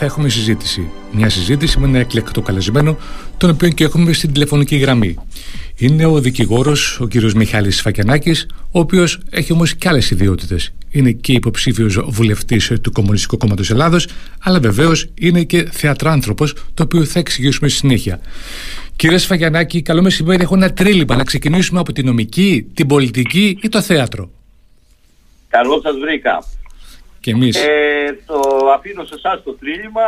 θα έχουμε συζήτηση. Μια συζήτηση με ένα εκλεκτό καλεσμένο, τον οποίο και έχουμε στην τηλεφωνική γραμμή. Είναι ο δικηγόρος, ο κύριος Μιχάλης Σφακιανάκη, ο οποίος έχει όμως και άλλες ιδιότητες. Είναι και υποψήφιος βουλευτής του Κομμουνιστικού Κόμματος Ελλάδος, αλλά βεβαίως είναι και θεατράνθρωπος, το οποίο θα εξηγήσουμε στη συνέχεια. Κύριε Σφακιανάκη, καλό μεσημέρι. Έχω ένα τρίλημα να ξεκινήσουμε από τη νομική, την πολιτική ή το θέατρο. Καλώ σας βρήκα. Και εμείς. Ε, το αφήνω σε εσάς το τρίλημα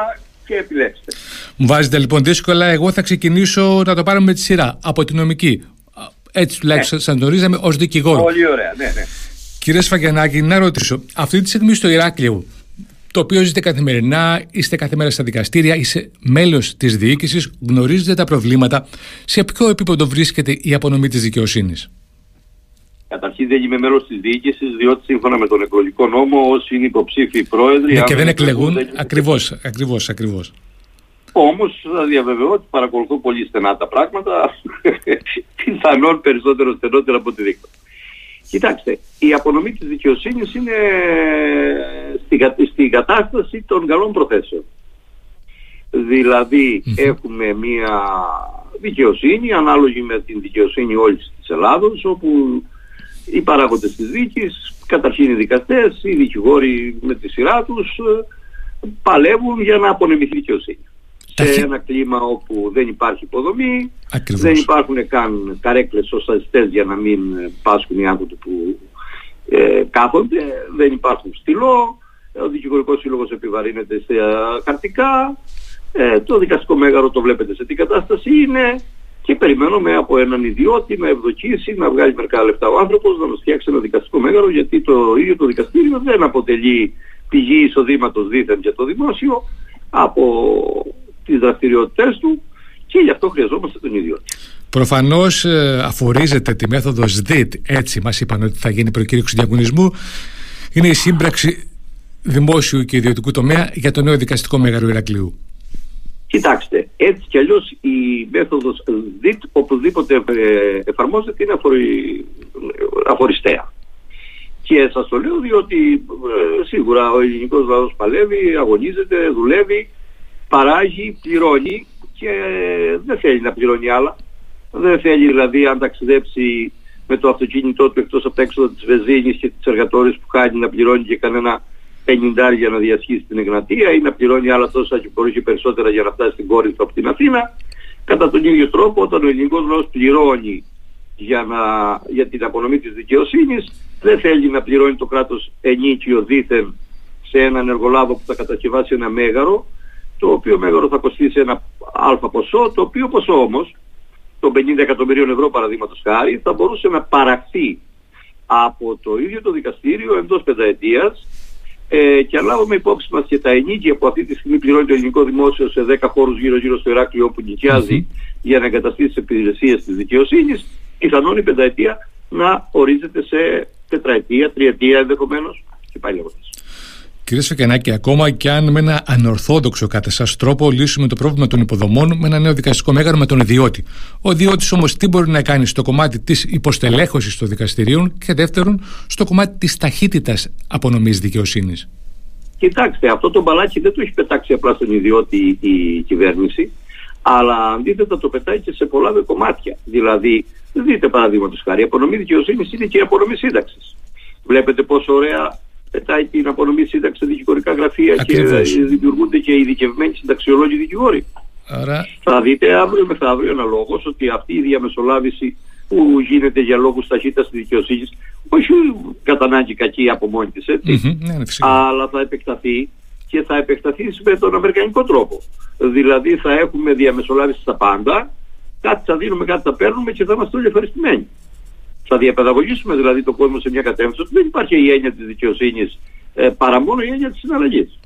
και επιλέξτε. Μου βάζετε λοιπόν δύσκολα. Εγώ θα ξεκινήσω να το πάρουμε με τη σειρά. Από τη νομική. Έτσι τουλάχιστον ναι. σαν γνωρίζαμε ως δικηγόρο. Πολύ ωραία, ναι, ναι. Κύριε Σφαγιανάκη, να ρωτήσω. Αυτή τη στιγμή στο Ηράκλειο, το οποίο ζείτε καθημερινά, είστε κάθε μέρα στα δικαστήρια, είστε μέλος της διοίκησης, γνωρίζετε τα προβλήματα. Σε ποιο επίπεδο βρίσκεται η απονομή της δικαιοσύνης; Καταρχήν δεν είμαι μέλο της διοίκησης, διότι σύμφωνα με τον εκλογικό νόμο, όσοι είναι υποψήφιοι πρόεδροι. Ναι, και δεν εκλεγούν. Ακριβώς, ακριβώς, ακριβώς. Όμως θα διαβεβαιώ ότι παρακολουθώ πολύ στενά τα πράγματα, πιθανόν περισσότερο στενότερα από τη δίκτυα. Κοιτάξτε, η απονομή της δικαιοσύνης είναι στην κατάσταση των καλών προθέσεων. δηλαδη έχουμε μία δικαιοσύνη ανάλογη με την δικαιοσύνη όλης της Ελλάδος όπου οι παράγοντες της δίκης, καταρχήν οι δικαστές, οι δικηγόροι με τη σειρά τους παλεύουν για να απονεμηθεί δικαιοσύνη. Σε ένα κλίμα όπου δεν υπάρχει υποδομή, δεν υπάρχουν καν καρέκλες σωσταστές για να μην πάσχουν οι άνθρωποι που ε, κάθονται, δεν υπάρχουν στυλό, ο δικηγορικός σύλλογος επιβαρύνεται σε χαρτικά, ε, το δικαστικό μέγαρο το βλέπετε σε τι κατάσταση είναι και περιμένουμε από έναν ιδιώτη να ευδοκίσει, να βγάλει μερικά λεφτά ο άνθρωπος, να μας φτιάξει ένα δικαστικό μέγαρο γιατί το ίδιο το δικαστήριο δεν αποτελεί πηγή εισοδήματος δίθεν για το δημόσιο από τις δραστηριότητες του και γι' αυτό χρειαζόμαστε τον ιδιώτη. Προφανώς ε, αφορίζεται τη μέθοδο ΣΔΙΤ, έτσι μας είπαν ότι θα γίνει προκήρυξη διαγωνισμού. Είναι η σύμπραξη δημόσιου και ιδιωτικού τομέα για το νέο δικαστικό μέγαρο Ηρακλείου. Κοιτάξτε, έτσι κι αλλιώς η μέθοδος ΔΙΤ οπουδήποτε ε, εφαρμόζεται είναι αφορι... αφοριστέα. Και σας το λέω διότι ε, σίγουρα ο ελληνικός λαός παλεύει, αγωνίζεται, δουλεύει, παράγει, πληρώνει και δεν θέλει να πληρώνει άλλα. Δεν θέλει δηλαδή αν ταξιδέψει με το αυτοκίνητό του εκτός από τα έξοδα της βεζίνης και της εργατόρης που κάνει να πληρώνει και κανένα 50 για να διασχίσει την Εγνατία ή να πληρώνει άλλα τόσα και μπορεί και περισσότερα για να φτάσει στην κόρη του από την Αθήνα. Κατά τον ίδιο τρόπο όταν ο ελληνικός λαός πληρώνει για, να, για την απονομή της δικαιοσύνης δεν θέλει να πληρώνει το κράτος ενίκιο δίθεν σε έναν εργολάβο που θα κατασκευάσει ένα μέγαρο το οποίο μέγαρο θα κοστίσει ένα αλφα ποσό το οποίο ποσό όμως των 50 εκατομμυρίων ευρώ παραδείγματος χάρη θα μπορούσε να παραχθεί από το ίδιο το δικαστήριο εντός πενταετίας ε, και αν λάβουμε υπόψη μας και τα ενίκια που αυτή τη στιγμή πληρώνει το ελληνικό δημόσιο σε 10 χώρους γύρω-γύρω στο Ηράκλειο όπου νοικιάζει για να εγκαταστήσει τις υπηρεσίες της δικαιοσύνης, πιθανόν η πενταετία να ορίζεται σε τετραετία, τριετία ενδεχομένως και πάλι λέγοντας. Κύριε Σφακιανάκη, ακόμα και αν με ένα ανορθόδοξο κατά εσά τρόπο λύσουμε το πρόβλημα των υποδομών με ένα νέο δικαστικό μέγαρο με τον ιδιώτη. Ο ιδιώτης όμως τι μπορεί να κάνει στο κομμάτι της υποστελέχωσης των δικαστηρίων και δεύτερον στο κομμάτι της ταχύτητας απονομής δικαιοσύνης. Κοιτάξτε, αυτό το μπαλάκι δεν το έχει πετάξει απλά στον ιδιώτη η κυβέρνηση, αλλά αντίθετα το πετάει και σε πολλά κομμάτια. Δηλαδή, δείτε παραδείγματος χάρη, η απονομή δικαιοσύνης είναι και η απονομή σύνταξης. Βλέπετε πόσο ωραία πετάει την απονομή σύνταξη σε δικηγορικά γραφεία Ακριβώς. και δημιουργούνται και ειδικευμένοι συνταξιολόγοι δικηγόροι. Άρα... Θα δείτε αύριο μεθαύριο αναλόγως ότι αυτή η διαμεσολάβηση που γίνεται για λόγους ταχύτητας της δικαιοσύνης όχι κατά ανάγκη κακή από μόνη της έτσι mm-hmm, ναι, αλλά θα επεκταθεί και θα επεκταθεί με τον αμερικανικό τρόπο δηλαδή θα έχουμε διαμεσολάβηση στα πάντα κάτι θα δίνουμε, κάτι θα παίρνουμε και θα είμαστε όλοι ευχαριστημένοι θα διαπαιδαγωγήσουμε δηλαδή τον κόσμο σε μια κατεύθυνση ότι δεν υπάρχει η έννοια της δικαιοσύνης ε, παρά μόνο η έννοια της συναλλαγής.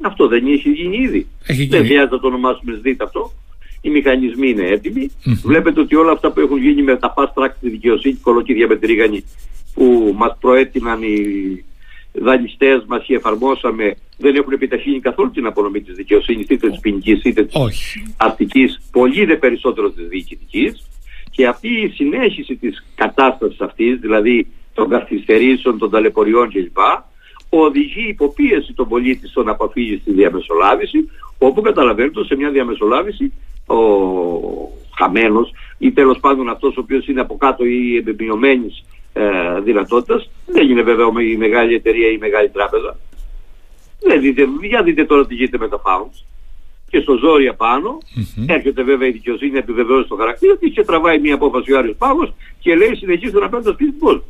Αυτό δεν έχει γίνει ήδη. Έχει δεν χρειάζεται να το ονομάσουμε ΣΔΙΤ αυτό. Οι μηχανισμοί είναι έτοιμοι. Βλέπετε ότι όλα αυτά που έχουν γίνει με τα fast track στη δικαιοσύνη, κολοκύδια με τρίγανη που μας προέτειναν οι δανειστές μας και εφαρμόσαμε δεν έχουν επιταχύνει καθόλου την απονομή της δικαιοσύνης είτε της ποινικής είτε της αστικής, πολύ δε περισσότερο της διοικητικής. Και αυτή η συνέχιση της κατάστασης αυτής, δηλαδή των καθυστερήσεων, των ταλαιπωριών κλπ, οδηγεί υποπίεση τον πολίτη στο να αποφύγει στη διαμεσολάβηση, όπου καταλαβαίνετε σε μια διαμεσολάβηση ο χαμένος ή τέλος πάντων αυτός ο οποίος είναι από κάτω ή εμπεμπιωμένης ε, δυνατότητας, δεν είναι βέβαια η μεγάλη εταιρεία ή η μεγάλη τράπεζα. Δεν δείτε, για δείτε τώρα τι γίνεται με τα φάουνς και στο ζόρι απάνω. Mm-hmm. Έρχεται βέβαια η δικαιοσύνη να επιβεβαιώσει το χαρακτήρα της και τραβάει μια απόφαση ο Άριος Πάγος και λέει συνεχίστε να παίρνετε το σπίτι του κόσμου.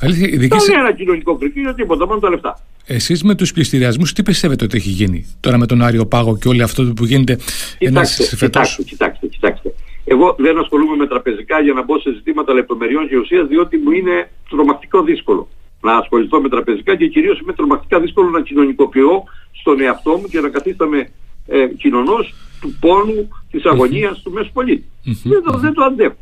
Αλήθεια, η δική Δεν είναι ένα κοινωνικό κριτήριο, τίποτα, μόνο τα λεφτά. Εσείς με τους πληστηριασμούς, τι πιστεύετε ότι έχει γίνει τώρα με τον Άριο Πάγο και όλο αυτό που γίνεται κοιτάξτε, ένας κοιτάξτε, κοιτάξτε, κοιτάξτε. Εγώ δεν ασχολούμαι με τραπεζικά για να μπω σε ζητήματα λεπτομεριών και ουσίας, διότι μου είναι τρομακτικό δύσκολο να ασχοληθώ με τραπεζικά και κυρίως είμαι τρομακτικά δύσκολο να κοινωνικοποιώ στον εαυτό μου και να καθίσταμαι ε, κοινωνός του πόνου, της αγωνίας του μέσου πολίτη. Δεν, το, δεν το αντέχω.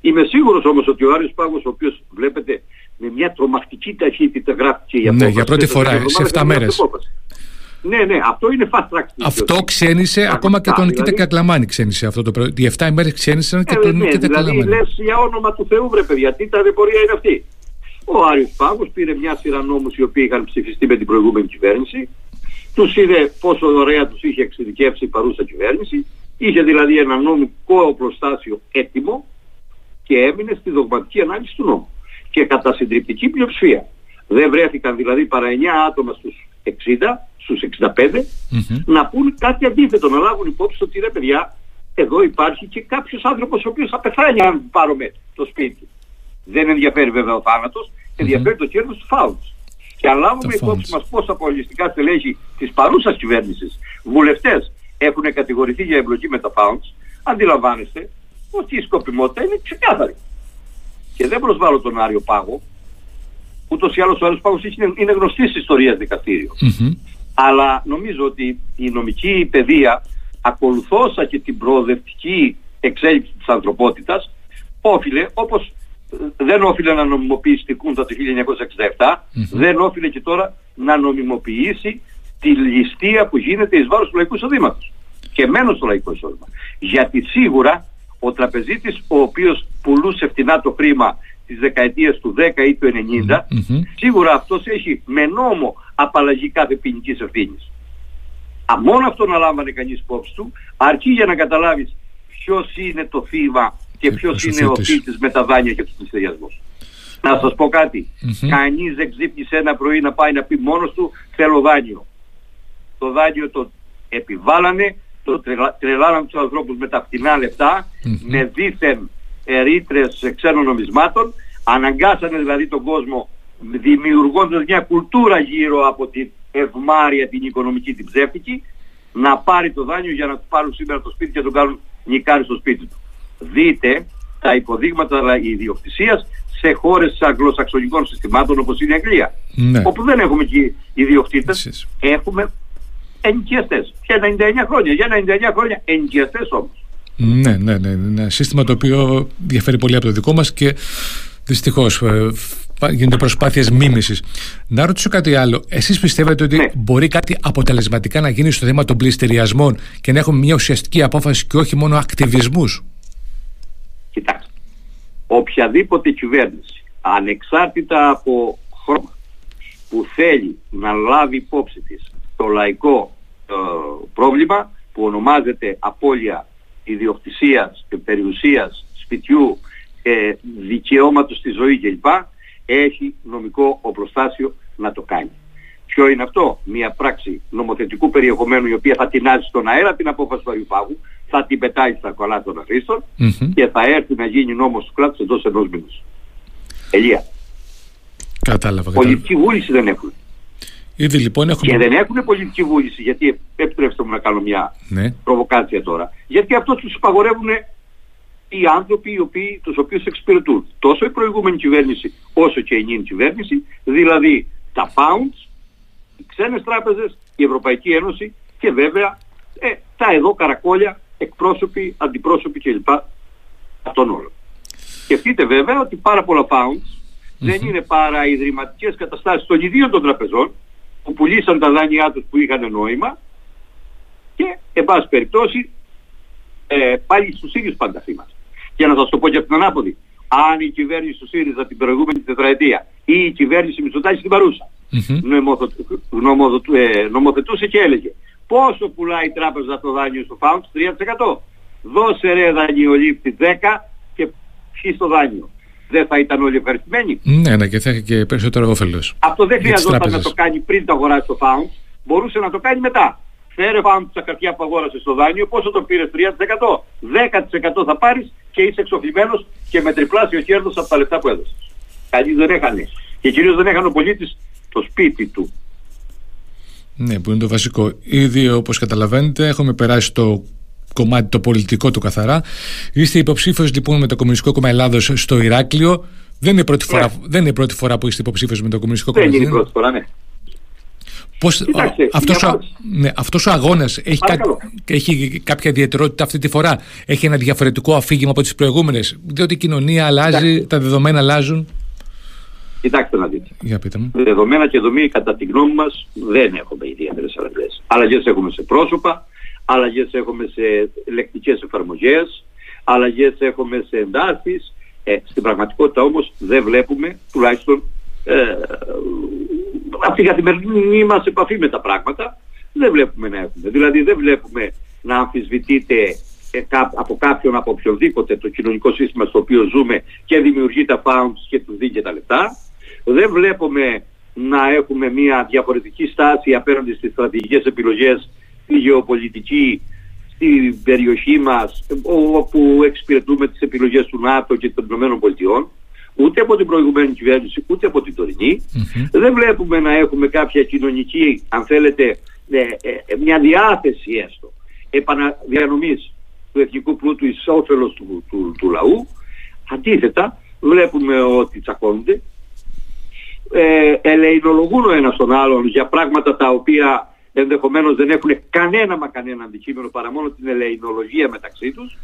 Είμαι σίγουρος όμως ότι ο Άριος Πάγος, ο οποίος βλέπετε με μια τρομακτική ταχύτητα γράφτηκε για Ναι, για πρώτη φορά, σε 7 μέρες. Ναι, ναι, αυτό είναι fast track. Αυτό ξένησε, ακόμα και τον Νικήτα δηλαδή... Κατλαμάνη ξένησε αυτό το πρωί. Οι 7 ημέρες ξένησαν και ε, τον ναι, Νικήτα δηλαδή, Κατλαμάνη. Δηλαδή λες για όνομα του Θεού βρε παιδιά, τι τα πορεία είναι αυτή. Ο Άριος Πάγος πήρε μια σειρά νόμους οι οποίοι είχαν ψηφιστεί με την προηγούμενη κυβέρνηση τους είδε πόσο ωραία τους είχε εξειδικεύσει η παρούσα κυβέρνηση, είχε δηλαδή ένα νομικό οπλοστάσιο έτοιμο και έμεινε στη δογματική ανάλυση του νόμου. Και κατά συντριπτική πλειοψηφία. Δεν βρέθηκαν δηλαδή παρά 9 άτομα στους 60, στους 65, να πούν κάτι αντίθετο, να λάβουν υπόψη ότι ρε παιδιά, εδώ υπάρχει και κάποιος άνθρωπος ο οποίος θα πεθάνει αν πάρουμε το σπίτι. Δεν ενδιαφέρει βέβαια ο θάνατος, ενδιαφέρει το κέρδος του φάουλου. Και αν λάβουμε υπόψη μας πόσα πολιτιστικά στελέχη της παρούσας κυβέρνησης, βουλευτές, έχουν κατηγορηθεί για εμπλοκή με τα pounds, αντιλαμβάνεστε ότι η σκοπιμότητα είναι ξεκάθαρη. Και δεν προσβάλλω τον Άριο Πάγο, ούτως ή άλλως ο Άριος Πάγος είναι, είναι γνωστής στη ιστορίας Αλλά νομίζω ότι η νομική παιδεία, ακολουθώσα και την προοδευτική εξέλιξη της ανθρωπότητας, όφιλε, όπως δεν όφιλε να νομιμοποιήσει την Κούντα το 1967, δεν όφιλε και τώρα να νομιμοποιήσει τη ληστεία που γίνεται εις βάρος του λαϊκού εισοδήματος. Και μένω στο λαϊκό εισόδημα. Γιατί σίγουρα ο τραπεζίτης ο οποίος πουλούσε φτηνά το χρήμα τις δεκαετίες του 10 ή του 90, σίγουρα αυτός έχει με νόμο απαλλαγή κάθε ποινικής ευθύνης. Α, μόνο αυτό να λάμβανε κανείς υπόψη του, αρκεί για να καταλάβεις ποιος είναι το θύμα και ποιος είναι ο φύτης με τα δάνεια και τους πληστηριασμούς. Να σας πω κάτι. Mm-hmm. Κανείς δεν ξύπνησε ένα πρωί να πάει να πει μόνος του θέλω δάνειο. Το δάνειο το επιβάλλανε, το τρελάναν τους ανθρώπους με τα φτηνά με δίθεν ρήτρες ξένων νομισμάτων, αναγκάσανε δηλαδή τον κόσμο δημιουργώντας μια κουλτούρα γύρω από την ευμάρεια την οικονομική την ψεύτικη να πάρει το δάνειο για να τους πάρουν σήμερα το σπίτι και να τον κάνουν νικάρι στο σπίτι του δείτε τα υποδείγματα ιδιοκτησίας σε χώρες αγγλοσαξονικών συστημάτων όπως είναι η Αγγλία. Ναι. Όπου δεν έχουμε εκεί ιδιοκτήτες, έχουμε ενοικιαστές. Για 99 χρόνια, για 99 χρόνια ενοικιαστές όμως. Ναι, ναι, ναι, ναι. Ένα σύστημα το οποίο διαφέρει πολύ από το δικό μας και δυστυχώς ε, γίνονται προσπάθειες μίμησης. Να ρωτήσω κάτι άλλο. Εσείς πιστεύετε ότι ναι. μπορεί κάτι αποτελεσματικά να γίνει στο θέμα των πληστηριασμών και να έχουμε μια ουσιαστική απόφαση και όχι μόνο ακτιβισμούς; Κοιτάξτε, οποιαδήποτε κυβέρνηση, ανεξάρτητα από χρώμα, που θέλει να λάβει υπόψη της το λαϊκό ε, πρόβλημα που ονομάζεται απώλεια ιδιοκτησίας και περιουσίας σπιτιού, ε, δικαιώματος στη ζωή κλπ. έχει νομικό οπλοστάσιο να το κάνει. Ποιο είναι αυτό, μια πράξη νομοθετικού περιεχομένου η οποία θα τεινάζει στον αέρα την απόφαση του Αγιουπάγου, θα την πετάει στα κολλά των αχρήστων και θα έρθει να γίνει νόμος του κράτους εντός ενός μήνους. Ελία. Κατάλαβα. Πολιτική βούληση δεν έχουν. Ήδη λοιπόν έχουμε... Και δεν έχουν πολιτική βούληση, γιατί επιτρέψτε μου να κάνω μια ναι. προβοκάτσια τώρα. Γιατί αυτό τους υπαγορεύουν οι άνθρωποι οι οποίοι, τους οποίους εξυπηρετούν. Τόσο η προηγούμενη κυβέρνηση όσο και η νυν κυβέρνηση, δηλαδή τα pounds, οι ξένες τράπεζες, η Ευρωπαϊκή Ένωση και βέβαια ε, τα εδώ καρακόλια, εκπρόσωποι, αντιπρόσωποι κλπ. αυτών όλων. Σκεφτείτε βέβαια ότι πάρα πολλά pounds δεν είναι παρά ιδρυματικές καταστάσεις των ιδίων των τραπεζών που πουλήσαν τα δάνειά τους που είχαν νόημα και εν πάση περιπτώσει ε, πάλι στους ίδιους πάντα θύματα. Και να σας το πω και από την ανάποδη. Αν η κυβέρνηση του ΣΥΡΙΖΑ την προηγούμενη τετραετία ή η κυβέρνηση Μητσοτάκη στην παρούσα ε, νομοθετούσε και έλεγε πόσο πουλάει η τράπεζα το δάνειο στο Founds; 3%. Δώσε ρε δανειολήπτη 10 και πιει στο δάνειο. Δεν θα ήταν όλοι ευχαριστημένοι. Ναι, ναι, και θα έχει και περισσότερο όφελος. Αυτό δεν χρειαζόταν να το κάνει πριν το αγοράσει στο Founds. Μπορούσε να το κάνει μετά. Φέρε Founds τα χαρτιά που αγόρασες στο δάνειο, πόσο το πήρες; 3%. 10% θα πάρεις και είσαι εξοφλημένος και με τριπλάσιο κέρδος από τα λεφτά που έδωσες. Κανείς δεν έχανε. Και κυρίως δεν έχανε ο πολίτης το σπίτι του. Ναι, που είναι το βασικό. Ήδη όπως καταλαβαίνετε έχουμε περάσει το κομμάτι το πολιτικό του καθαρά. Είστε υποψήφιος λοιπόν με το Κομμουνιστικό Κόμμα Ελλάδος στο Ηράκλειο. Δεν είναι, πρώτη φορά, ναι. δεν είναι η πρώτη φορά που είστε υποψήφιος με το Κομμουνιστικό Κόμμα. Δεν είναι; η πρώτη φορά, ναι. Πώς, Κοιτάξτε, αυτός, ο, ναι, αυτός ο αγώνας έχει, έχει κάποια ιδιαιτερότητα αυτή τη φορά; Έχει ένα διαφορετικό αφήγημα από τις προηγούμενες; Διότι η κοινωνία αλλάζει, τα δεδομένα αλλάζουν; Κοιτάξτε να δείτε. Για πείτε μου. Δεδομένα και δομή κατά τη γνώμη μας δεν έχουμε ιδιαίτερες αλλαγές. Αλλαγές έχουμε σε πρόσωπα, αλλαγές έχουμε σε λεκτικές εφαρμογές, αλλαγές έχουμε σε εντάσεις. Ε, στην πραγματικότητα όμως δεν βλέπουμε τουλάχιστον ε, από την καθημερινή μας επαφή με τα πράγματα δεν βλέπουμε να έχουμε. Δηλαδή δεν βλέπουμε να αμφισβητείται ε, από κάποιον, από οποιονδήποτε το κοινωνικό σύστημα στο οποίο ζούμε και δημιουργεί τα pounds και τους δίνει και τα λεφτά. Δεν βλέπουμε να έχουμε μια διαφορετική στάση απέναντι στις στρατηγικές επιλογές στη γεωπολιτική στην περιοχή μας όπου εξυπηρετούμε τις επιλογές του ΝΑΤΟ και των ΗΠΑ ούτε από την προηγουμένη κυβέρνηση ούτε από την τωρινη Δεν βλέπουμε να έχουμε κάποια κοινωνική, αν θέλετε, ε, ε, μια διάθεση έστω επαναδιανομής του εθνικού πλούτου εις όφελος του, του, του, λαού. Αντίθετα, βλέπουμε ότι τσακώνονται, ε, ελεηνολογούν ο ένας τον άλλον για πράγματα τα οποία ενδεχομένως δεν έχουν κανένα μα κανένα αντικείμενο παρά μόνο την ελεηνολογία μεταξύ τους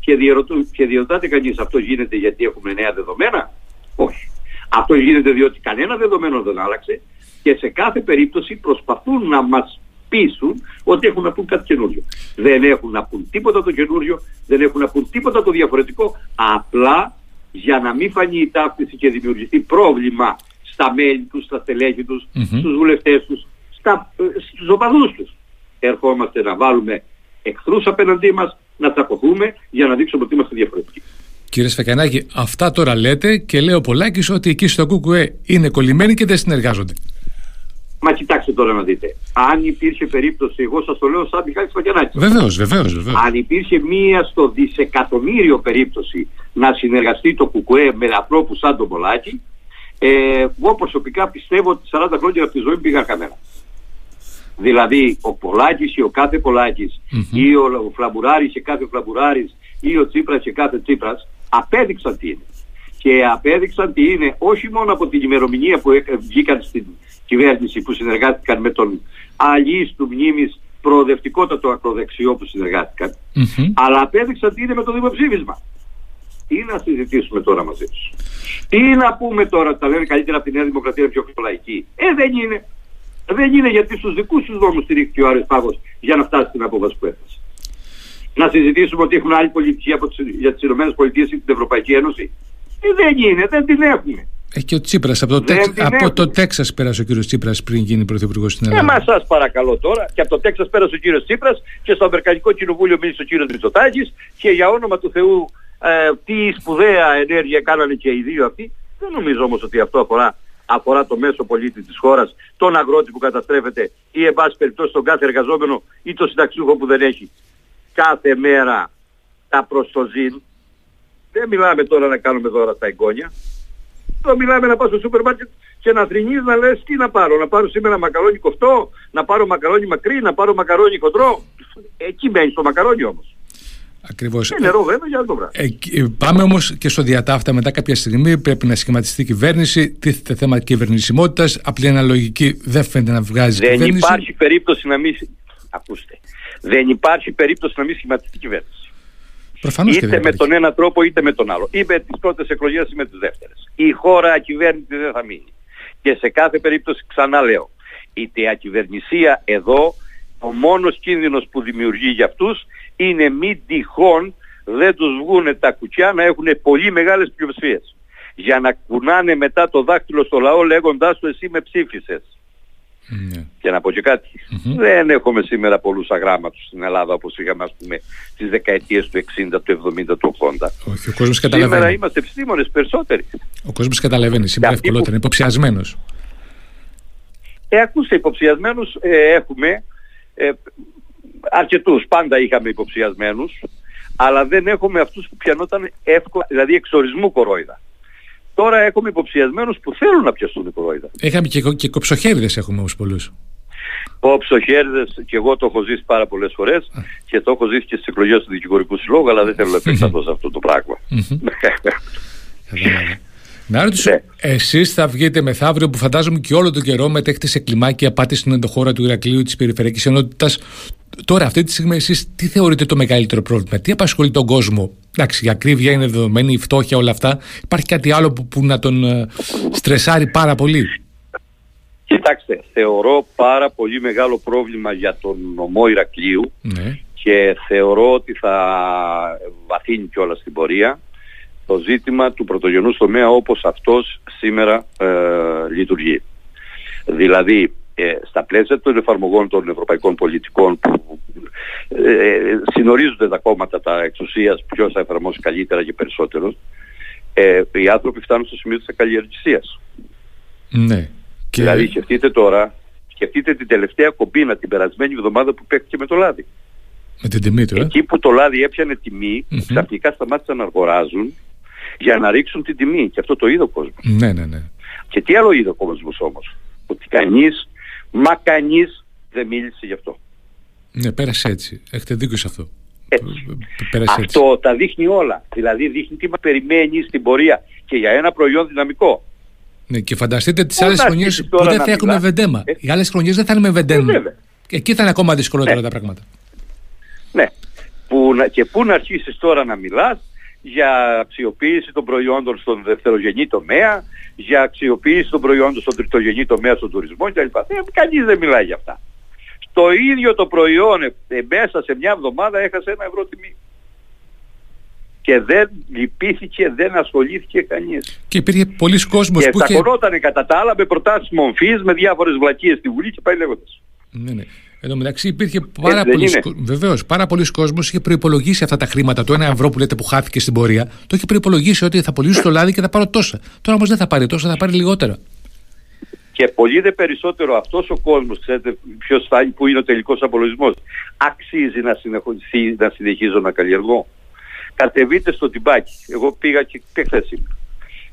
και, διερωτού, και διερωτάται κανείς αυτό γίνεται γιατί έχουμε νέα δεδομένα; Όχι. Αυτό γίνεται διότι κανένα δεδομένο δεν άλλαξε και σε κάθε περίπτωση προσπαθούν να μας πείσουν ότι έχουν να πούν κάτι καινούριο. Δεν έχουν να πούν τίποτα το καινούριο, δεν έχουν να πούν τίποτα το διαφορετικό, απλά για να μην φανεί η ταύτιση και δημιουργηθεί πρόβλημα στα μέλη τους, στα στελέχη τους, mm-hmm. στους βουλευτές τους, στα, στους οπαδούς τους. Ερχόμαστε να βάλουμε εχθρούς απέναντί μας, να τσακωθούμε για να δείξουμε ότι είμαστε διαφορετικοί. Κύριε Σφακιανάκη, αυτά τώρα λέτε και λέει ο Πολάκης ότι εκεί στο ΚΚΕ είναι κολλημένοι και δεν συνεργάζονται. Μα κοιτάξτε τώρα να δείτε. Αν υπήρχε περίπτωση, εγώ σας το λέω σαν Μιχάλη Σφακιανάκη. Βεβαίως, βεβαίως, βεβαίως. Αν υπήρχε μία στο δισεκατομμύριο περίπτωση να συνεργαστεί το ΚΚΕ με ανθρώπους σαν τον Πολάκη, ε, εγώ προσωπικά πιστεύω ότι 40 χρόνια από τη ζωή πήγαν κανένα. Δηλαδή ο Πολάκης ή ο κάθε Πολάκης mm-hmm. ή ο Φλαμπουράρης και κάθε Φλαμπουράρης ή ο Τσίπρας και κάθε Τσίπρας απέδειξαν τι είναι. Και απέδειξαν τι είναι όχι μόνο από την ημερομηνία που βγήκαν στην κυβέρνηση που συνεργάστηκαν με τον αλλής του μνήμης προοδευτικότατο ακροδεξιό που συνεργάστηκαν, mm-hmm. αλλά απέδειξαν τι είναι με το δημοψήφισμα. Τι να συζητήσουμε τώρα μαζί τους; Τι να πούμε τώρα, τα λένε καλύτερα από τη Νέα Δημοκρατία πιο λαϊκή. Ε, δεν είναι. Δεν είναι γιατί στους δικούς τους νόμους στηρίχθηκε ο Άρης Πάγος για να φτάσει στην απόφαση που έφτασε. Να συζητήσουμε ότι έχουν άλλη πολιτική από τις, για τις ΗΠΑ ή την Ευρωπαϊκή Ένωση; Ε, δεν είναι, δεν την έχουμε. Έχει και ο Τσίπρας. Από, το, τεξ, από το Τέξας πέρασε ο κύριος Τσίπρας πριν γίνει πρωθυπουργός στην Ελλάδα. Ε, μα σας παρακαλώ τώρα. Και από το Τέξας πέρασε ο κύριος Τσίπρας και στο Αμερικανικό Κοινοβούλιο μίλησε ο κύριος Μητσοτάκης και για όνομα του Θεού ε, τι σπουδαία ενέργεια κάνανε και οι δύο αυτοί. Δεν νομίζω όμως ότι αυτό αφορά αφορά το μέσο πολίτη της χώρας, τον αγρότη που καταστρέφεται ή εν πάση περιπτώσει τον κάθε εργαζόμενο ή τον συνταξιούχο που δεν έχει κάθε μέρα τα προστοζήν. Δεν μιλάμε τώρα να κάνουμε δώρα στα εγγόνια. Τώρα μιλάμε να πάω στο σούπερ μάρκετ και να θρυνείς να λες τι να πάρω. Να πάρω σήμερα μακαρόνι κοφτό, να πάρω μακαρόνι μακρύ, να πάρω μακαρόνι χοντρό. Εκεί μένει το μακαρόνι όμως. Ακριβώς. Ε, νερό βέβαια για το βράδυ. Ε, πάμε όμως και στο διατάφτα μετά κάποια στιγμή πρέπει να σχηματιστεί κυβέρνηση, τίθεται θέμα κυβερνησιμότητας, απλή αναλογική δεν φαίνεται να βγάζει δεν κυβέρνηση. Δεν υπάρχει περίπτωση να μην... Ακούστε. Δεν υπάρχει περίπτωση να μην σχηματιστεί κυβέρνηση. Προφανώς είτε και με τον ένα τρόπο είτε με τον άλλο. Ή με τις πρώτες εκλογές ή με τις δεύτερες. Η χώρα ακυβέρνητη δεν θα μείνει. Και σε κάθε περίπτωση ξανά λέω. Η ακυβερνησία εδώ ο μόνος κίνδυνος που δημιουργεί για αυτούς είναι μη τυχόν δεν τους βγουν τα κουκιά να έχουν πολύ μεγάλες πλειοψηφίες. για να κουνάνε μετά το δάχτυλο στο λαό λέγοντάς του εσύ με ψήφισες. Ναι. Και να πω και κατι Δεν έχουμε σήμερα πολλούς αγράμματους στην Ελλάδα όπως είχαμε ας πούμε στις δεκαετίες του 60, του 70, του 80. Όχι, ο κόσμος καταλαβαίνει. Σήμερα είμαστε επιστήμονες περισσότεροι. Ο κόσμος καταλαβαίνει, σήμερα ευκολότερα, είναι υποψιασμένος. Ε, ακούστε, υποψιασμένους ε, έχουμε ε, αρκετούς, πάντα είχαμε υποψιασμένους, αλλά δεν έχουμε αυτούς που πιανόταν εύκολα, δηλαδή εξορισμού κορόιδα. Τώρα έχουμε υποψιασμένους που θέλουν να πιαστούν κορόιδα. Είχαμε και, και κοψοχέριδες έχουμε όμως πολλούς. Κοψοχέριδες και εγώ το έχω ζήσει πάρα πολλές φορές και το έχω ζήσει και στις εκλογές του Δικηγορικού Συλλόγου αλλά δεν θέλω να επεκταθώ σε αυτό το πράγμα. Να ρωτήσω, ναι. εσείς θα βγείτε μεθαύριο που φαντάζομαι και όλο τον καιρό μετέχετε σε κλιμάκια απάτης στην ενδοχώρα του Ηρακλείου της Περιφερειακής Ενότητας. Τώρα, αυτή τη στιγμή, εσείς τι θεωρείτε το μεγαλύτερο πρόβλημα, τι απασχολεί τον κόσμο; Εντάξει, η ακρίβεια είναι δεδομένη, η φτώχεια, όλα αυτά. Υπάρχει κάτι άλλο που, που να τον ε, στρεσάρει πάρα πολύ; Κοιτάξτε, θεωρώ πάρα πολύ μεγάλο πρόβλημα για τον νομό Ηρακλείου ναι. και θεωρώ ότι θα βαθύνει κιόλας την πορεία το ζήτημα του πρωτογενούς τομέα όπως αυτός σήμερα ε, λειτουργεί. Δηλαδή, ε, στα πλαίσια των εφαρμογών των ευρωπαϊκών πολιτικών που ε, συνορίζονται τα κόμματα τα εξουσίας ποιος θα εφαρμόσει καλύτερα και περισσότερος, ε, οι άνθρωποι φτάνουν στο σημείο της ακαλλιεργησίας. Ναι. Και... Δηλαδή, σκεφτείτε τώρα, σκεφτείτε την τελευταία κομπίνα την περασμένη εβδομάδα που παίχτηκε με το λάδι. Με την τιμή του, ε; Εκεί που το λάδι έπιανε τιμή, mm-hmm. ξαφνικά σταμάτησαν να αγοράζουν για να ρίξουν την τιμή. Και αυτό το είδε ο κόσμος. Ναι, ναι, ναι. Και τι άλλο είδε ο κόσμος όμως. Ότι κανείς, μα κανείς δεν μίλησε γι' αυτό. Ναι, πέρασε έτσι. Έχετε δίκιο σε αυτό. Έτσι. Πέρασε αυτό έτσι. τα δείχνει όλα. Δηλαδή δείχνει τι μας περιμένει στην πορεία και για ένα προϊόν δυναμικό. Ναι, και φανταστείτε τις άλλες χρονιές που δεν θα έχουμε βεντέμα. Ε; Οι άλλες χρονιές δεν θα είναι με βεντέμα. Ε, Εκεί θα είναι ακόμα δυσκολότερα ναι. τα πράγματα. Ναι. Που, και πού να αρχίσεις τώρα να μιλάς για αξιοποίηση των προϊόντων στον δευτερογενή τομέα, για αξιοποίηση των προϊόντων στον τριτογενή τομέα στον τουρισμό κλπ. Ε, κανείς δεν μιλάει για αυτά. Το ίδιο το προϊόν ε, μέσα σε μια εβδομάδα έχασε ένα ευρώ τιμή. Και δεν λυπήθηκε, δεν ασχολήθηκε κανείς. Και υπήρχε πολλοί κόσμος και που είχε... Και κατά τα άλλα με προτάσεις μομφής, με διάφορες βλακίες στη Βουλή και πάει λέγοντας. Ναι, ναι. Εν τω μεταξύ υπήρχε πάρα πολλοί Βεβαίως, πάρα πολλοί κόσμος είχε προπολογίσει αυτά τα χρήματα. Το ένα ευρώ που λέτε που χάθηκε στην πορεία, το είχε προπολογίσει ότι θα πωλήσω το λάδι και θα πάρω τόσα. Τώρα όμως δεν θα πάρει τόσα, θα πάρει λιγότερα. Και πολύ δε περισσότερο αυτός ο κόσμος, ξέρετε ποιος θα, που είναι ο τελικός απολογισμός, αξίζει να, να συνεχίζω να καλλιεργώ. Κατεβείτε στο τυμπάκι. Εγώ πήγα και, και χθες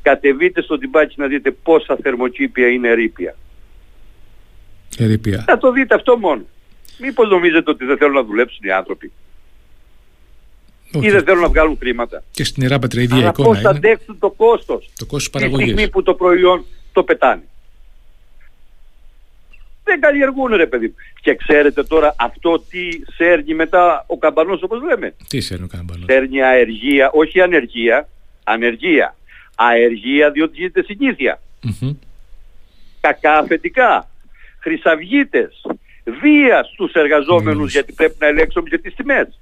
Κατεβείτε στο τυμπάκι να δείτε πόσα θερμοκήπια είναι ερήπια. Ερήπια. Θα το δείτε αυτό μόνο. Μήπως νομίζετε ότι δεν θέλουν να δουλέψουν οι άνθρωποι. Όχι. Ή δεν θέλουν να βγάλουν χρήματα. Και στην Ιρά η ίδια Αλλά εικόνα πώς θα αντέξουν το κόστος. Το κόστος παραγωγής. Τη στιγμή που το προϊόν το πετάνε. Δεν καλλιεργούν ρε παιδί Και ξέρετε τώρα αυτό τι σέρνει μετά ο καμπανός όπως λέμε. Τι σέρνει ο καμπανός; Σέρνει αεργία, όχι ανεργία, ανεργία. Αεργία διότι γίνεται συνήθεια. Mm-hmm. Κακά αφεντικά. Χρυσαυγίτες βίας στους εργαζόμενους γιατί πρέπει να ελέγξουμε και τις τιμές.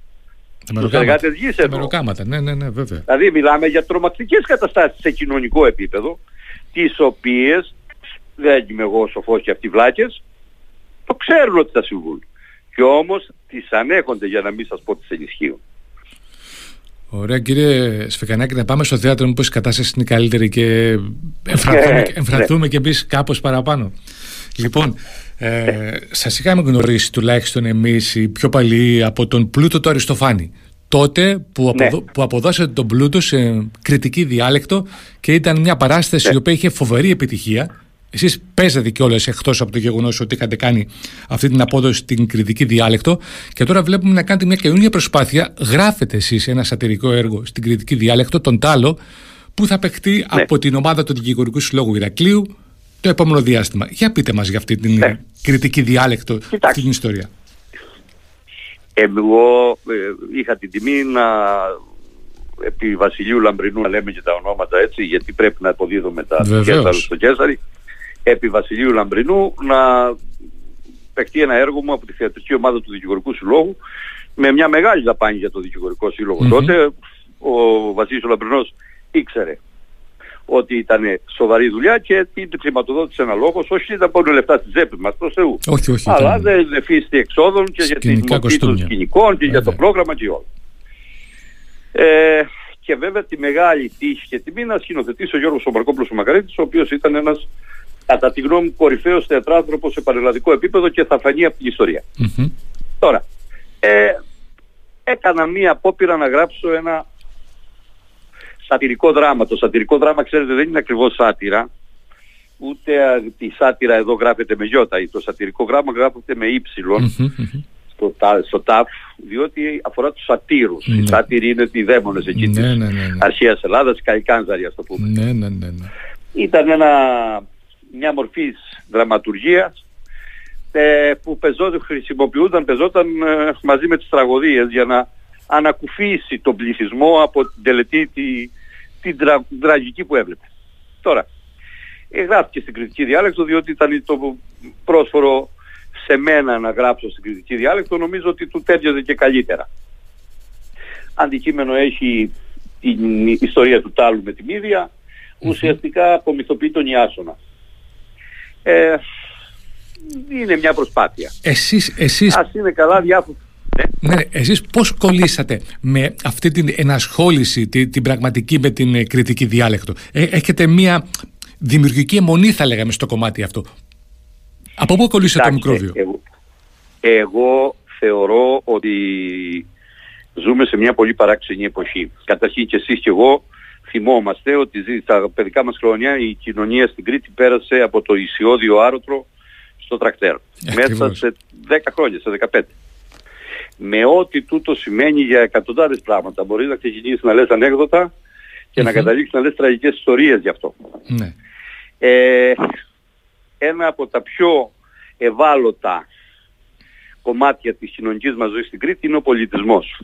Τους εργάτες γης εδώ. ναι, ναι, ναι, βέβαια. Δηλαδή μιλάμε για τρομακτικές καταστάσεις σε κοινωνικό επίπεδο, τις οποίες, δεν είμαι εγώ σοφός και αυτοί βλάκες, το ξέρουν ότι θα συμβούν. Και όμως τις ανέχονται για να μην σας πω τις ενισχύουν. Ωραία κύριε Σφεκανάκη, να πάμε στο θέατρο μήπως η κατάσταση είναι καλύτερη και εμφραθούμε, εμφραθούμε ναι. και εμείς κάπως παραπάνω. Λοιπόν, ε, σας είχαμε γνωρίσει τουλάχιστον εμείς οι πιο παλιοί από τον πλούτο του Αριστοφάνη. Τότε που, ναι. που αποδώσατε τον πλούτο σε κριτική διάλεκτο και ήταν μια παράσταση ναι. η οποία είχε φοβερή επιτυχία. Εσείς παίζατε κιόλας εκτός από το γεγονός ότι είχατε κάνει αυτή την απόδοση στην κριτική διάλεκτο και τώρα βλέπουμε να κάνετε μια καινούργια προσπάθεια. Γράφετε εσείς ένα σατυρικό έργο στην κριτική διάλεκτο, τον Τάλο, που θα παιχτεί ναι. από την ομάδα του Δικηγορικού Συλλόγου Ηρακλείου, το επόμενο διάστημα. Για πείτε μας για αυτή την ναι. κριτική διάλεκτο, αυτή την ιστορία. Εγώ ε, είχα την τιμή να επί Βασιλείου Λαμπρινού να λέμε και τα ονόματα έτσι γιατί πρέπει να αποδίδουμε τα Κέσσαρο στο Κέσσαρι επί Βασιλείου Λαμπρινού να παιχτεί ένα έργο μου από τη θεατρική ομάδα του Δικηγορικού Συλλόγου με μια μεγάλη δαπάνη για το Δικηγορικό τότε ο Βασίλης ο Λαμπρινός ήξερε ότι ήταν σοβαρή δουλειά και την χρηματοδότησε ένα λόγο. Όχι ήταν μόνο λεφτά στη τσέπη μας, προς Θεού. Όχι, όχι. Αλλά δεν εφίστη εξόδων και για την μορφή των σκηνικών και για το πρόγραμμα και όλα. Ε, και βέβαια τη μεγάλη τύχη και τιμή να σκηνοθετήσει ο Γιώργος Σομπαρκόπουλος ο Μακαρίτης, ο οποίος ήταν ένας κατά τη γνώμη μου κορυφαίος θεατράνθρωπος σε πανελλαδικό επίπεδο και θα φανεί από την ιστορια Τώρα, ε, έκανα μία απόπειρα να γράψω ένα σατυρικό δράμα. Το σατυρικό δράμα, ξέρετε, δεν είναι ακριβώς σάτυρα. Ούτε τη σάτυρα εδώ γράφεται με γιώτα. Το σατυρικό γράμμα γράφεται με ύψιλον στο, στο ΤΑΦ, διότι αφορά τους σατύρους. Ναι. Οι σάτυροι είναι οι δαίμονες εκεί ναι, της ναι, ναι, ναι. αρχαίας Ελλάδας, οι καϊκάνζαροι ας το πούμε. Ναι, ναι, ναι, ναι. Ήταν ένα, μια μορφή δραματουργίας ε, που πεζόταν, χρησιμοποιούνταν, πεζόταν ε, μαζί με τις τραγωδίες για να ανακουφίσει τον πληθυσμό από την τελετή τη, την τρα, τραγική που έβλεπε. Τώρα, γράφτηκε στην κριτική διάλεκτο διότι ήταν το πρόσφορο σε μένα να γράψω στην κριτική διάλεκτο νομίζω ότι του τέριαζε και καλύτερα. Αντικείμενο έχει την ιστορία του Τάλου με τη Μύδια, ουσιαστικά απομυθοποιεί τον Ιάσονα. Ε, είναι μια προσπάθεια. Εσείς, εσείς... Ας είναι καλά διάφορα. Ναι. ναι, εσείς πώς κολλήσατε με αυτή την ενασχόληση, την, την πραγματική με την ε, κριτική διάλεκτο; Ε, έχετε μια δημιουργική αιμονή θα λέγαμε στο κομμάτι αυτό. Από πού κολλήσε το μικρόβιο; Εγώ, εγώ θεωρώ ότι ζούμε σε μια πολύ παράξενη εποχή. Καταρχήν και εσείς και εγώ θυμόμαστε ότι στα παιδικά μας χρόνια η κοινωνία στην Κρήτη πέρασε από το ισιώδιο άρωτρο στο τρακτέρ. Μέσα σε 10 χρόνια, σε 15. Με ό,τι τούτο σημαίνει για εκατοντάδες πράγματα. Μπορείς να ξεκινήσεις να λες ανέκδοτα και να καταλήξεις να λες τραγικές ιστορίες γι' αυτό. Ναι. Ε, ένα από τα πιο ευάλωτα κομμάτια της κοινωνικής μας ζωής στην Κρήτη είναι ο πολιτισμός.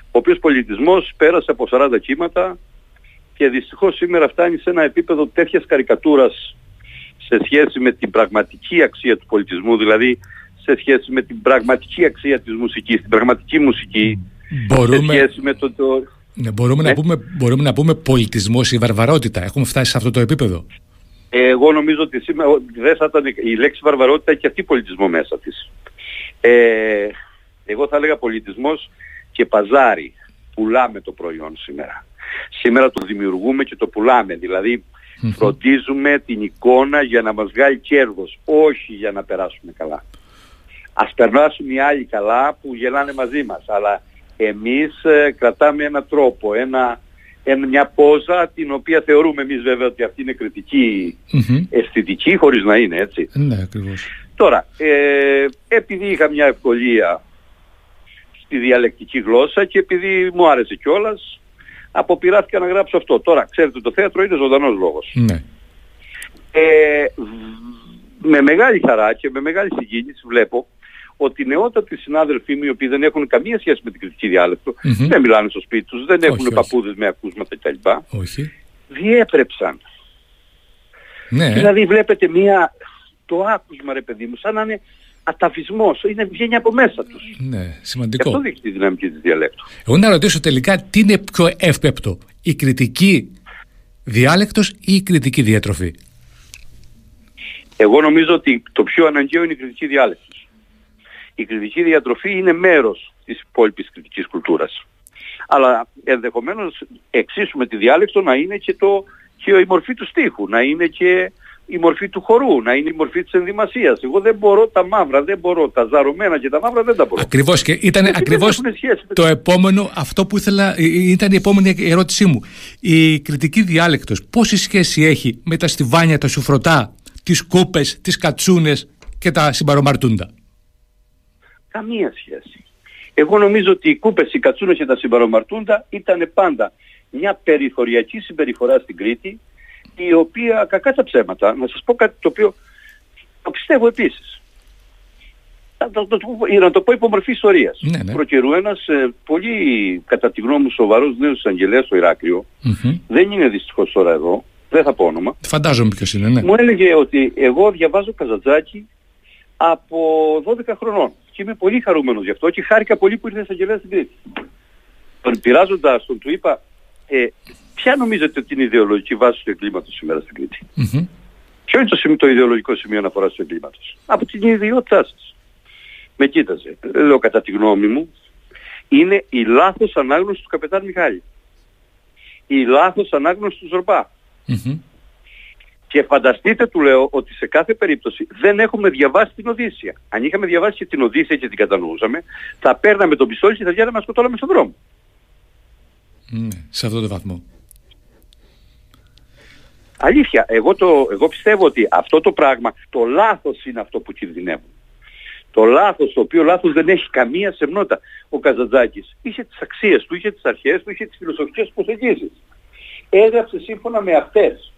Ο οποίος πολιτισμός πέρασε από 40 κύματα και δυστυχώς σήμερα φτάνει σε ένα επίπεδο τέτοιας καρικατούρας σε σχέση με την πραγματική αξία του πολιτισμού, δηλαδή σε σχέση με την πραγματική αξία της μουσικής, την πραγματική μουσική, μπορούμε... σε σχέση με το... το... Ναι, μπορούμε, Να ναι. πούμε, μπορούμε να πούμε πολιτισμός ή βαρβαρότητα. Έχουμε φτάσει σε αυτό το επίπεδο; Εγώ νομίζω ότι σήμερα δεν θα ήταν η λέξη βαρβαρότητα και αυτή πολιτισμό μέσα της. Ε, εγώ θα έλεγα πολιτισμός και παζάρι. Πουλάμε το προϊόν σήμερα. Σήμερα το δημιουργούμε και το πουλάμε. Δηλαδή φροντίζουμε την εικόνα για να μας βγάλει κέρδος, όχι για να περάσουμε καλά. Ας περάσουν οι άλλοι καλά που γελάνε μαζί μας, αλλά εμείς ε, κρατάμε ένα τρόπο, ένα, μια πόζα την οποία θεωρούμε εμείς βέβαια ότι αυτή είναι αισθητική χωρίς να είναι έτσι. Ναι, ακριβώς. Τώρα, ε, επειδή είχα μια ευκολία στη διαλεκτική γλώσσα και επειδή μου άρεσε κιόλας, αποπειράθηκα να γράψω αυτό. Τώρα, ξέρετε, το θέατρο είναι ζωντανός λόγος. Ναι. Ε, με μεγάλη χαρά και με μεγάλη συγκίνηση βλέπω ότι οι νεότατοι συνάδελφοί μου, οι οποίοι δεν έχουν καμία σχέση με την κριτική δεν μιλάνε στο σπίτι τους, δεν έχουν παππούδες με ακούσματα κτλ. Όχι. Διέπρεψαν. Ναι. Δηλαδή βλέπετε μία, το άκουσμα ρε παιδί μου, σαν να είναι αταφισμός, είναι, βγαίνει από μέσα τους. Ναι, σημαντικό. Και αυτό δείχνει τη δυναμική της διαλέκτου. Εγώ να ρωτήσω τελικά τι είναι πιο εύπεπτο, η κριτική διάλεκτος ή η κριτική διατροφή; Εγώ νομίζω ότι το πιο αναγκαίο είναι η κριτική διάλεκτος. Η κριτική διατροφή είναι μέρος της υπόλοιπης κριτικής κουλτούρας. Αλλά ενδεχομένως εξίσου με τη διάλεκτο να είναι και, το, και η μορφή του στίχου, να είναι και η μορφή του χορού, να είναι η μορφή της ενδυμασίας. Εγώ δεν μπορώ τα μαύρα, δεν μπορώ τα ζαρωμένα και τα μαύρα δεν τα μπορώ. Ακριβώς και ήταν ακριβώς το επόμενο, αυτό που ήθελα, ε, ε, ήταν η επόμενη ερώτησή μου. Η κριτική διάλεκτος πόση σχέση έχει με τα στιβάνια, τα σουφρωτά, τις κούπες, τις κατσούνες και τα συμπαρομαρτούντα; Καμία σχέση. Εγώ νομίζω ότι οι κούπες, οι κατσούνες και τα συμπαρομαρτούντα ήταν πάντα μια περιθωριακή συμπεριφορά στην Κρήτη η οποία κακά τα ψέματα, να σας πω κάτι το οποίο το πιστεύω επίσης. Να το, το, να το πω υπό μορφή ιστορίας. Ναι, ναι. Προκαιρού ένας ε, πολύ κατά τη γνώμη μου σοβαρός νέος εισαγγελέας στο Ηράκλειο, mm-hmm. δεν είναι δυστυχώς τώρα εδώ, δεν θα πω όνομα. Φαντάζομαι ποιος είναι, ναι. Μου έλεγε ότι εγώ διαβάζω Καζατζάκη από 12 χρονών και είμαι πολύ χαρούμενος γι' αυτό και χάρηκα πολύ που ήρθε εισαγγελέας στην Κρήτη. Τον πειράζοντας τον του είπα, ε, Ποια νομίζετε ότι είναι η ιδεολογική βάση του εγκλήματος σήμερα στην Κρήτη; Ποιο είναι το, σημείο, το ιδεολογικό σημείο αναφοράς του εγκλήματος; Από την ιδιότητά σας. Με κοίταζε. Λέω κατά τη γνώμη μου, είναι η λάθος ανάγνωση του καπετάν Μιχάλη. Η λάθος ανάγνωση του ζορπα Και φανταστείτε του λέω ότι σε κάθε περίπτωση δεν έχουμε διαβάσει την Οδύσσια. Αν είχαμε διαβάσει και την Οδύσσια και την κατανοούσαμε, θα παίρναμε τον πιστόλι και θα βγαίναμε να σκοτώναμε στον δρόμο. Ναι, σε αυτό το βαθμό. Αλήθεια, εγώ, το, εγώ πιστεύω ότι αυτό το πράγμα, το λάθος είναι αυτό που κινδυνεύουν. Το λάθος, το οποίο λάθος δεν έχει καμία σεμνότητα. Ο Καζαντζάκης είχε τις αξίες του, είχε τις αρχές του, είχε τις φιλοσοφικές προσεγγίσεις. Έγραψε σύμφωνα με αυτές.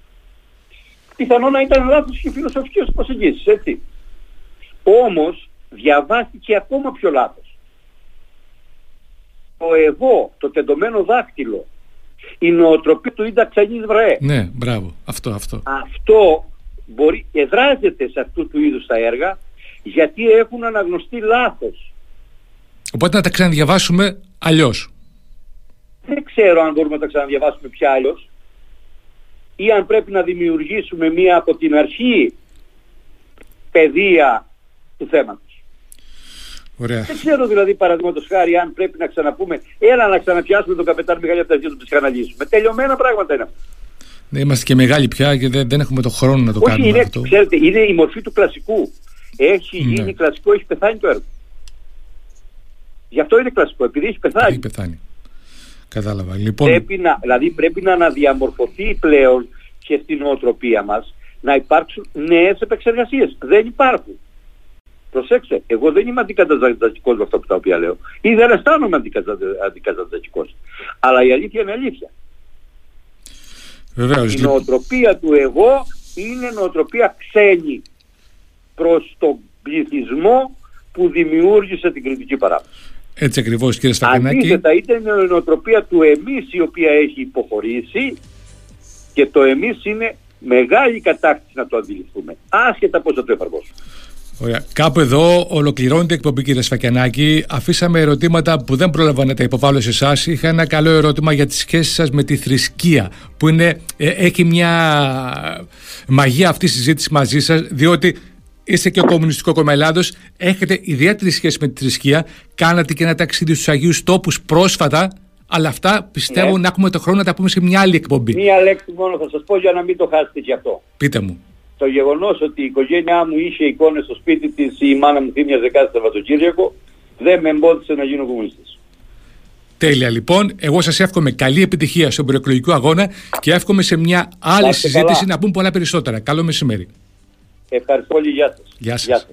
Πιθανό να ήταν λάθος και οι φιλοσοφικές προσεγγίσεις, έτσι. Όμως διαβάστηκε ακόμα πιο λάθος. Το εγώ, το τεντωμένο δάχτυλο, η νοοτροπία του ίντα ξανοίγεις βρε. Ναι, μπράβο. Αυτό, αυτό. Αυτό μπορεί, εδράζεται σε αυτού του είδους τα έργα γιατί έχουν αναγνωστεί λάθος. Οπότε να τα ξαναδιαβάσουμε αλλιώς. Δεν ξέρω αν μπορούμε να τα ξαναδιαβάσουμε πια αλλιώς ή αν πρέπει να δημιουργήσουμε μία από την αρχή παιδεία του θέματος. Ωραία. Δεν ξέρω δηλαδή παραδείγματος χάρη αν πρέπει να ξαναπούμε έλα να ξαναπιάσουμε τον καπετάν Μιχάλη από τα αρχή του ψυχαναλύσουμε. Τελειωμένα πράγματα είναι αυτά. Ναι, είμαστε και μεγάλοι πια και δεν, δεν έχουμε το χρόνο να το Όχι, κάνουμε είναι, αυτό. Ξέρετε, είναι η μορφή του κλασικού. Έχει ναι. γίνει κλασικό, έχει πεθάνει το έργο. Γι' αυτό είναι κλασικό, επειδή έχει πεθάνει. Έχει πεθάνει. Κατάλαβα. Λοιπόν... Πρέπει να, δηλαδή πρέπει να αναδιαμορφωθεί πλέον και στην νοοτροπία μας να υπάρξουν νέες επεξεργασίες. Δεν υπάρχουν. Προσέξτε, εγώ δεν είμαι αντικαταστατικός με αυτά που τα οποία λέω. Ή δεν αισθάνομαι αντικαταστατικός. Αλλά η αλήθεια είναι αλήθεια. Βεβαίως, η λοιπόν. νοοτροπία του εγώ είναι νοοτροπία ξένη προς τον πληθυσμό που δημιούργησε την κριτική παράδοση. Έτσι ακριβώς κύριε Σταφενάκη. Αντίθετα ήταν η νοοτροπία του εμείς η οποία έχει υποχωρήσει και το εμείς είναι μεγάλη κατάκτηση να το αντιληφθούμε. Άσχετα πώς θα το εφαρμόσουμε. Ωραία. Κάπου εδώ ολοκληρώνεται η εκπομπή, κύριε Σφακιανάκη. Αφήσαμε ερωτήματα που δεν πρόλαβα να τα υποβάλω σε εσάς. Είχα ένα καλό ερώτημα για τη σχέση σας με τη θρησκεία, που είναι, ε, έχει μια μαγεία αυτή η συζήτηση μαζί σας, διότι είστε και ο Κομμουνιστικό Κόμμα Ελλάδος, έχετε ιδιαίτερη σχέση με τη θρησκεία. Κάνατε και ένα ταξίδι στους Αγίους Τόπους πρόσφατα. Αλλά αυτά πιστεύω Ναι. να έχουμε το χρόνο να τα πούμε σε μια άλλη εκπομπή. Μία λέξη μόνο θα σας πω για να μην το χάσετε κι αυτό. Πείτε μου. Το γεγονός ότι η οικογένειά μου είχε εικόνες στο σπίτι της, η μάνα μου θύμιαζε κάθε Σαββατοκύριακο, δεν με εμπόδισε να γίνω κομμουνιστής. Τέλεια λοιπόν. Εγώ σας εύχομαι καλή επιτυχία στον προεκλογικό αγώνα και εύχομαι σε μια άλλη Να είστε συζήτηση καλά. να πούμε πολλά περισσότερα. Καλό μεσημέρι. Ευχαριστώ πολύ. Γεια σας. Γεια σας. Γεια σας.